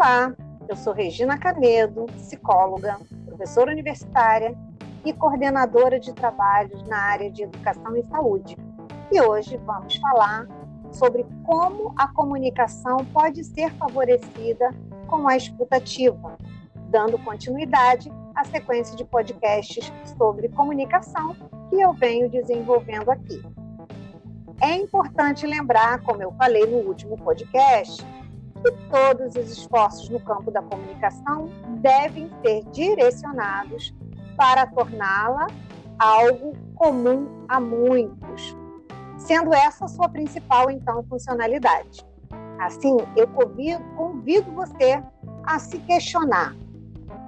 Olá, eu sou Regina Canedo, psicóloga, professora universitária e coordenadora de trabalhos na área de educação e saúde. E hoje vamos falar sobre como a comunicação pode ser favorecida com a escutativa, dando continuidade à sequência de podcasts sobre comunicação que eu venho desenvolvendo aqui. É importante lembrar, como eu falei no último podcast, que todos os esforços no campo da comunicação devem ser direcionados para torná-la algo comum a muitos, sendo essa a sua principal, então, funcionalidade. Assim, eu convido, convido você a se questionar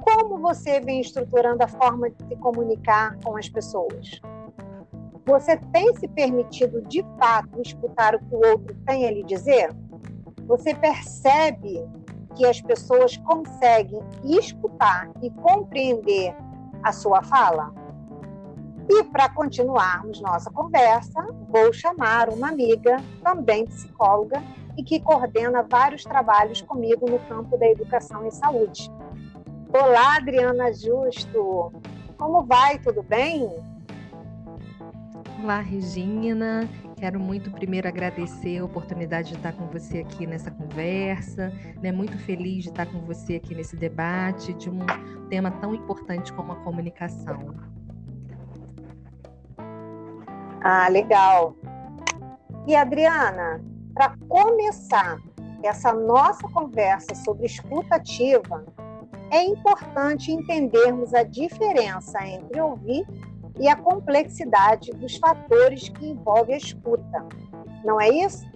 como você vem estruturando a forma de se comunicar com as pessoas. Você tem se permitido de fato escutar o que o outro tem a lhe dizer? Você percebe que as pessoas conseguem escutar e compreender a sua fala? E para continuarmos nossa conversa, vou chamar uma amiga, também psicóloga, e que coordena vários trabalhos comigo no campo da educação e saúde. Olá, Adriana Justo. Como vai? Tudo bem? Olá, Regina. Quero muito primeiro agradecer a oportunidade de estar com você aqui nessa conversa, né? Muito feliz de estar com você aqui nesse debate de um tema tão importante como a comunicação. Ah, legal. E Adriana, para começar essa nossa conversa sobre escuta ativa, é importante entendermos a diferença entre ouvir e a complexidade dos fatores que envolvem a escuta. Não é isso?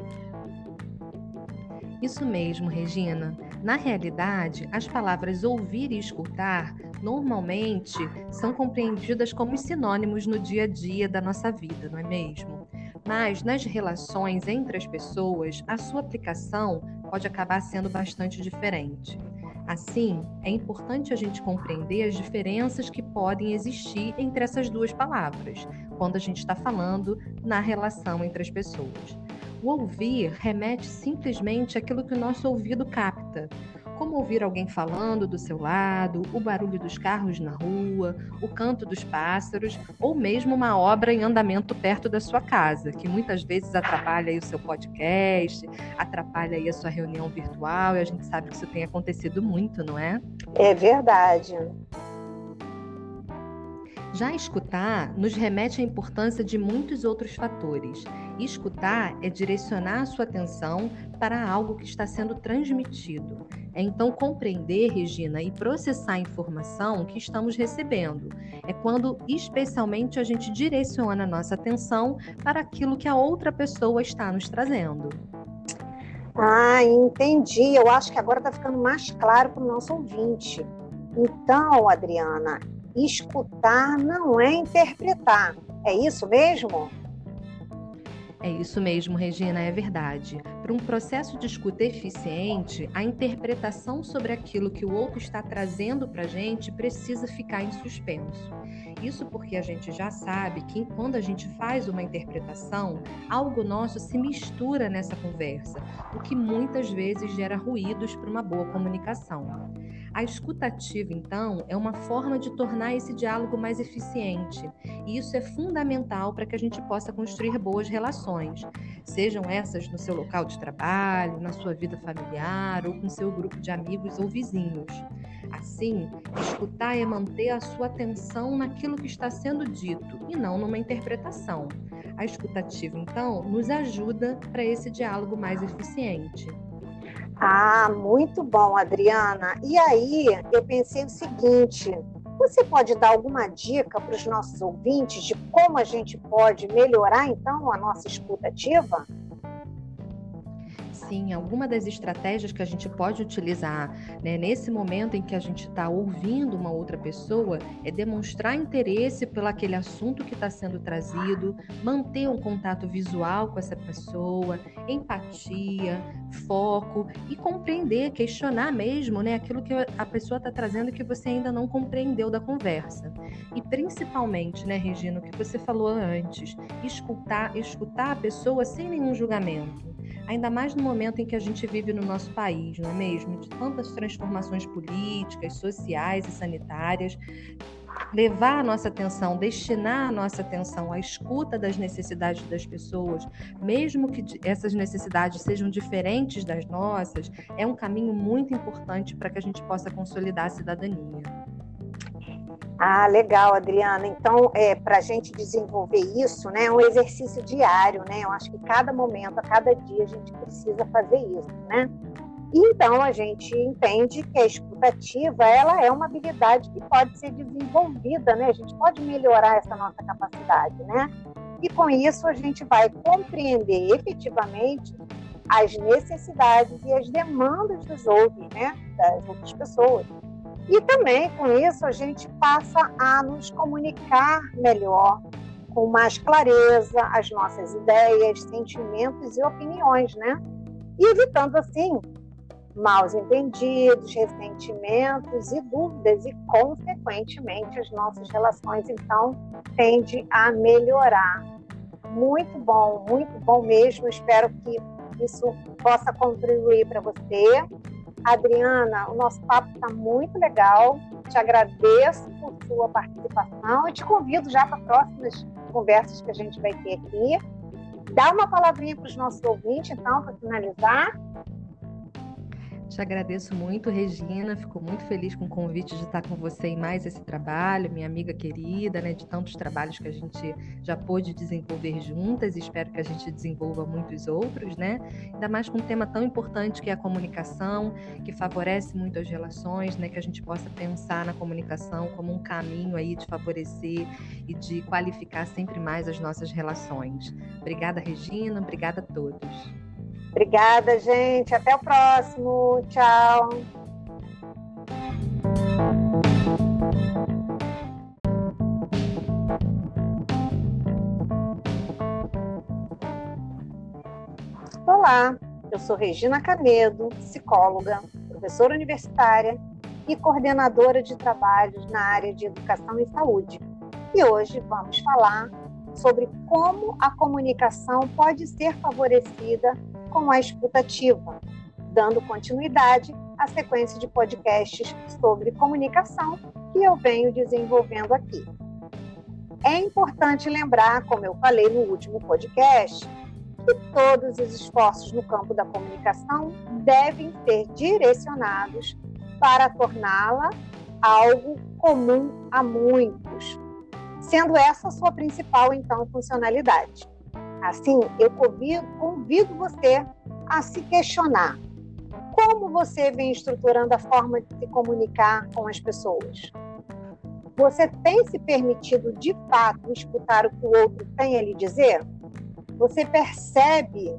Isso mesmo, Regina. Na realidade, as palavras ouvir e escutar normalmente são compreendidas como sinônimos no dia a dia da nossa vida, não é mesmo? Mas nas relações entre as pessoas, a sua aplicação pode acabar sendo bastante diferente. Assim, é importante a gente compreender as diferenças que podem existir entre essas duas palavras, quando a gente está falando na relação entre as pessoas. O ouvir remete simplesmente àquilo que o nosso ouvido capta, como ouvir alguém falando do seu lado, o barulho dos carros na rua, o canto dos pássaros, ou mesmo uma obra em andamento perto da sua casa, que muitas vezes atrapalha o seu podcast, atrapalha a sua reunião virtual, e a gente sabe que isso tem acontecido muito, não é? É verdade. Já escutar nos remete à importância de muitos outros fatores. Escutar é direcionar a sua atenção para algo que está sendo transmitido. É então compreender, Regina, e processar a informação que estamos recebendo. É quando, especialmente, a gente direciona a nossa atenção para aquilo que a outra pessoa está nos trazendo. Ah, entendi. Eu acho que agora está ficando mais claro para o nosso ouvinte. Então, Adriana, escutar não é interpretar. É isso mesmo? É isso mesmo, Regina, é verdade. Para um processo de escuta eficiente, a interpretação sobre aquilo que o outro está trazendo para a gente precisa ficar em suspenso. Isso porque a gente já sabe que quando a gente faz uma interpretação, algo nosso se mistura nessa conversa, o que muitas vezes gera ruídos para uma boa comunicação. A escutativa, então, é uma forma de tornar esse diálogo mais eficiente, e isso é fundamental para que a gente possa construir boas relações, sejam essas no seu local de trabalho, na sua vida familiar ou com seu grupo de amigos ou vizinhos. Assim, escutar é manter a sua atenção naquilo que está sendo dito e não numa interpretação. A escutativa, então, nos ajuda para esse diálogo mais eficiente. Ah, muito bom, Adriana. E aí, eu pensei o seguinte: você pode dar alguma dica para os nossos ouvintes de como a gente pode melhorar, então, a nossa escuta ativa? Sim, alguma das estratégias que a gente pode utilizar né, nesse momento em que a gente está ouvindo uma outra pessoa é demonstrar interesse pelo aquele assunto que está sendo trazido, manter um contato visual com essa pessoa, empatia, foco e compreender, questionar mesmo né, aquilo que a pessoa está trazendo que você ainda não compreendeu da conversa. E principalmente, né, Regina, o que você falou antes, escutar, escutar a pessoa sem nenhum julgamento ainda mais no momento em que a gente vive no nosso país, não é mesmo? De tantas transformações políticas, sociais e sanitárias. Levar a nossa atenção, destinar a nossa atenção à escuta das necessidades das pessoas, mesmo que essas necessidades sejam diferentes das nossas, é um caminho muito importante para que a gente possa consolidar a cidadania. Ah, legal, Adriana. Então, é, para a gente desenvolver isso, né, é um exercício diário, né? Eu acho que cada momento, a cada dia, a gente precisa fazer isso, né? Então, a gente entende que a escutativa, ela é uma habilidade que pode ser desenvolvida, né? A gente pode melhorar essa nossa capacidade, né? E com isso, a gente vai compreender efetivamente as necessidades e as demandas dos outros, né? Das outras pessoas. E também com isso a gente passa a nos comunicar melhor, com mais clareza, as nossas ideias, sentimentos e opiniões, né? E evitando assim maus entendidos, ressentimentos e dúvidas e consequentemente as nossas relações então tende a melhorar. Muito bom, muito bom mesmo. Espero que isso possa contribuir para você Adriana, o nosso papo está muito legal. Te agradeço por sua participação e te convido já para próximas conversas que a gente vai ter aqui. Dá uma palavrinha para os nossos ouvintes, então, para finalizar. Te agradeço muito, Regina. Fico muito feliz com o convite de estar com você em mais esse trabalho, minha amiga querida, né? De tantos trabalhos que a gente já pôde desenvolver juntas espero que a gente desenvolva muitos outros, né? Ainda mais com um tema tão importante que é a comunicação, que favorece muito as relações, né? Que a gente possa pensar na comunicação como um caminho aí de favorecer e de qualificar sempre mais as nossas relações. Obrigada, Regina. Obrigada a todos. Obrigada, gente. Até o próximo. Tchau. Olá, eu sou Regina Canedo, psicóloga, professora universitária e coordenadora de trabalhos na área de educação e saúde. E hoje vamos falar sobre como a comunicação pode ser favorecida com a escutativa, dando continuidade à sequência de podcasts sobre comunicação que eu venho desenvolvendo aqui. É importante lembrar, como eu falei no último podcast, que todos os esforços no campo da comunicação devem ser direcionados para torná-la algo comum a muitos, sendo essa a sua principal, então, funcionalidade. Assim, eu convido, convido você a se questionar como você vem estruturando a forma de se comunicar com as pessoas. Você tem se permitido de fato escutar o que o outro tem a lhe dizer? Você percebe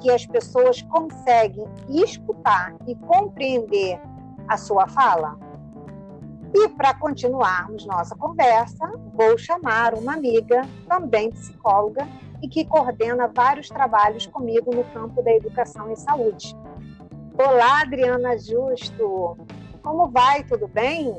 que as pessoas conseguem escutar e compreender a sua fala? E para continuarmos nossa conversa, vou chamar uma amiga, também psicóloga, e que coordena vários trabalhos comigo no campo da educação e saúde. Olá, Adriana Justo. Como vai? Tudo bem?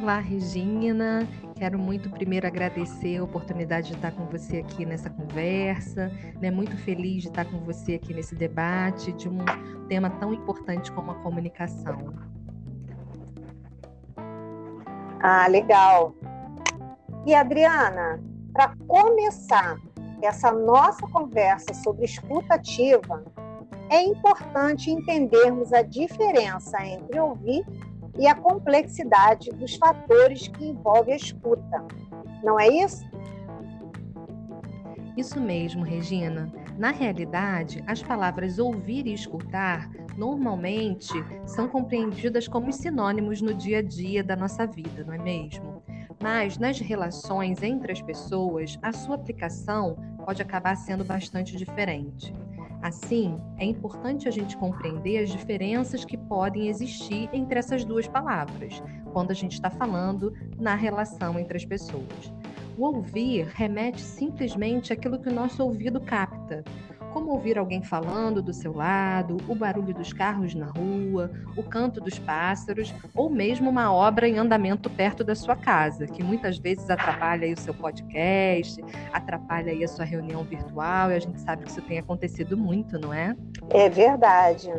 Olá, Regina. Quero muito primeiro agradecer a oportunidade de estar com você aqui nessa conversa. Né? Muito feliz de estar com você aqui nesse debate de um tema tão importante como a comunicação. Ah, legal. E Adriana, para começar essa nossa conversa sobre escuta ativa, é importante entendermos a diferença entre ouvir e a complexidade dos fatores que envolvem a escuta. Não é isso? Isso mesmo, Regina. Na realidade, as palavras ouvir e escutar normalmente são compreendidas como sinônimos no dia a dia da nossa vida, não é mesmo? Mas nas relações entre as pessoas, a sua aplicação pode acabar sendo bastante diferente. Assim, é importante a gente compreender as diferenças que podem existir entre essas duas palavras, quando a gente está falando na relação entre as pessoas. O ouvir remete simplesmente àquilo que o nosso ouvido capta, como ouvir alguém falando do seu lado, o barulho dos carros na rua, o canto dos pássaros, ou mesmo uma obra em andamento perto da sua casa, que muitas vezes atrapalha o seu podcast, atrapalha a sua reunião virtual, e a gente sabe que isso tem acontecido muito, não é? É verdade.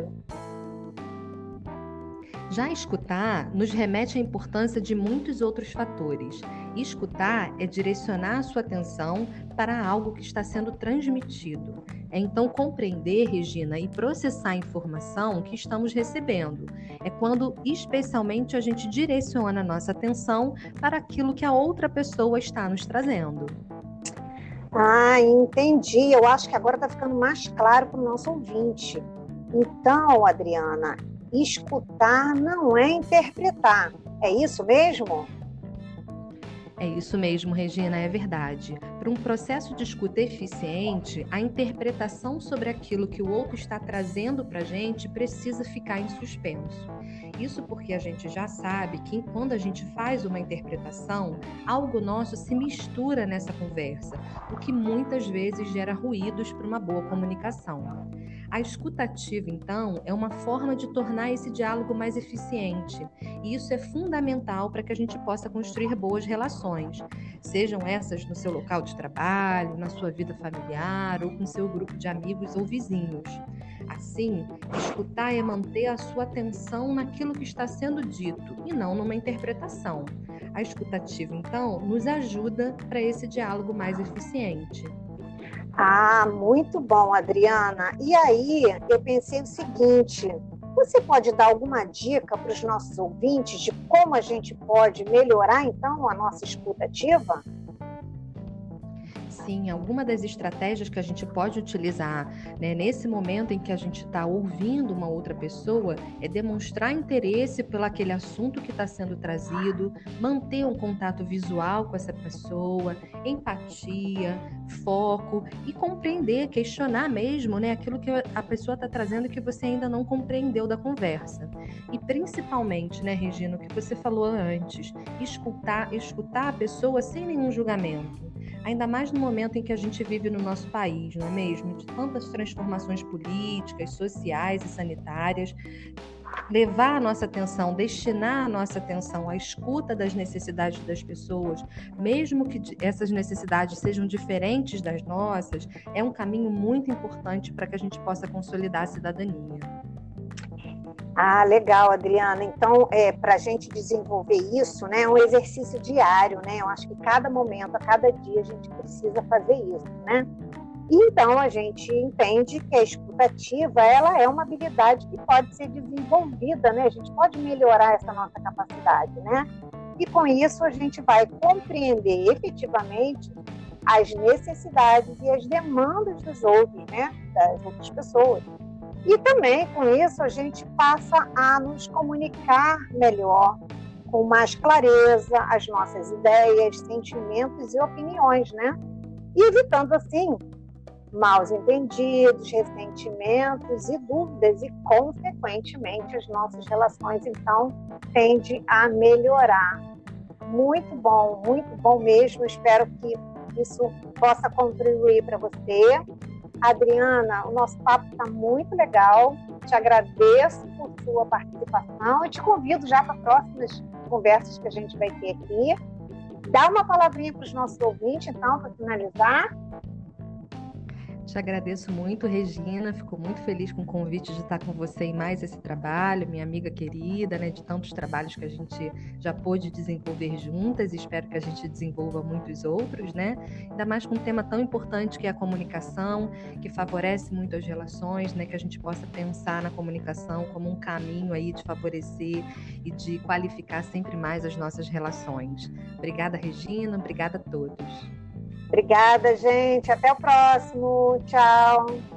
Já escutar nos remete à importância de muitos outros fatores. Escutar é direcionar a sua atenção para algo que está sendo transmitido. É então compreender, Regina, e processar a informação que estamos recebendo. É quando, especialmente, a gente direciona a nossa atenção para aquilo que a outra pessoa está nos trazendo. Ah, entendi. Eu acho que agora está ficando mais claro para o nosso ouvinte. Então, Adriana, escutar não é interpretar. É isso mesmo? É isso mesmo, Regina, é verdade. Para um processo de escuta eficiente, a interpretação sobre aquilo que o outro está trazendo para a gente precisa ficar em suspenso. Isso porque a gente já sabe que quando a gente faz uma interpretação, algo nosso se mistura nessa conversa, o que muitas vezes gera ruídos para uma boa comunicação. A escutativa, então, é uma forma de tornar esse diálogo mais eficiente, e isso é fundamental para que a gente possa construir boas relações, sejam essas no seu local de trabalho, na sua vida familiar ou com seu grupo de amigos ou vizinhos. Assim, escutar é manter a sua atenção naquilo que está sendo dito e não numa interpretação. A escutativa, então, nos ajuda para esse diálogo mais eficiente. Ah, muito bom, Adriana. E aí, eu pensei o seguinte: você pode dar alguma dica para os nossos ouvintes de como a gente pode melhorar, então, a nossa escutativa? Sim, alguma das estratégias que a gente pode utilizar né, nesse momento em que a gente está ouvindo uma outra pessoa é demonstrar interesse pelo aquele assunto que está sendo trazido, manter um contato visual com essa pessoa, empatia, foco e compreender, questionar mesmo né, aquilo que a pessoa está trazendo que você ainda não compreendeu da conversa. E principalmente, né, Regina, o que você falou antes, escutar, escutar a pessoa sem nenhum julgamento ainda mais no momento em que a gente vive no nosso país, não é mesmo? De tantas transformações políticas, sociais e sanitárias. Levar a nossa atenção, destinar a nossa atenção à escuta das necessidades das pessoas, mesmo que essas necessidades sejam diferentes das nossas, é um caminho muito importante para que a gente possa consolidar a cidadania. Ah, legal, Adriana. Então, é, para a gente desenvolver isso, né, é um exercício diário, né? Eu acho que cada momento, a cada dia, a gente precisa fazer isso, né? Então, a gente entende que a escutativa, ela é uma habilidade que pode ser desenvolvida, né? A gente pode melhorar essa nossa capacidade, né? E com isso, a gente vai compreender efetivamente as necessidades e as demandas dos outros, né? Das outras pessoas. E também com isso a gente passa a nos comunicar melhor, com mais clareza, as nossas ideias, sentimentos e opiniões, né? E evitando assim maus entendidos, ressentimentos e dúvidas e consequentemente as nossas relações então tende a melhorar. Muito bom, muito bom mesmo. Espero que isso possa contribuir para você Adriana, o nosso papo está muito legal. Te agradeço por sua participação e te convido já para próximas conversas que a gente vai ter aqui. Dá uma palavrinha para os nossos ouvintes, então, para finalizar. Te agradeço muito, Regina. Fico muito feliz com o convite de estar com você em mais esse trabalho, minha amiga querida, né? De tantos trabalhos que a gente já pôde desenvolver juntas e espero que a gente desenvolva muitos outros, né? Ainda mais com um tema tão importante que é a comunicação, que favorece muito as relações, né? Que a gente possa pensar na comunicação como um caminho aí de favorecer e de qualificar sempre mais as nossas relações. Obrigada, Regina. Obrigada a todos. Obrigada, gente. Até o próximo. Tchau.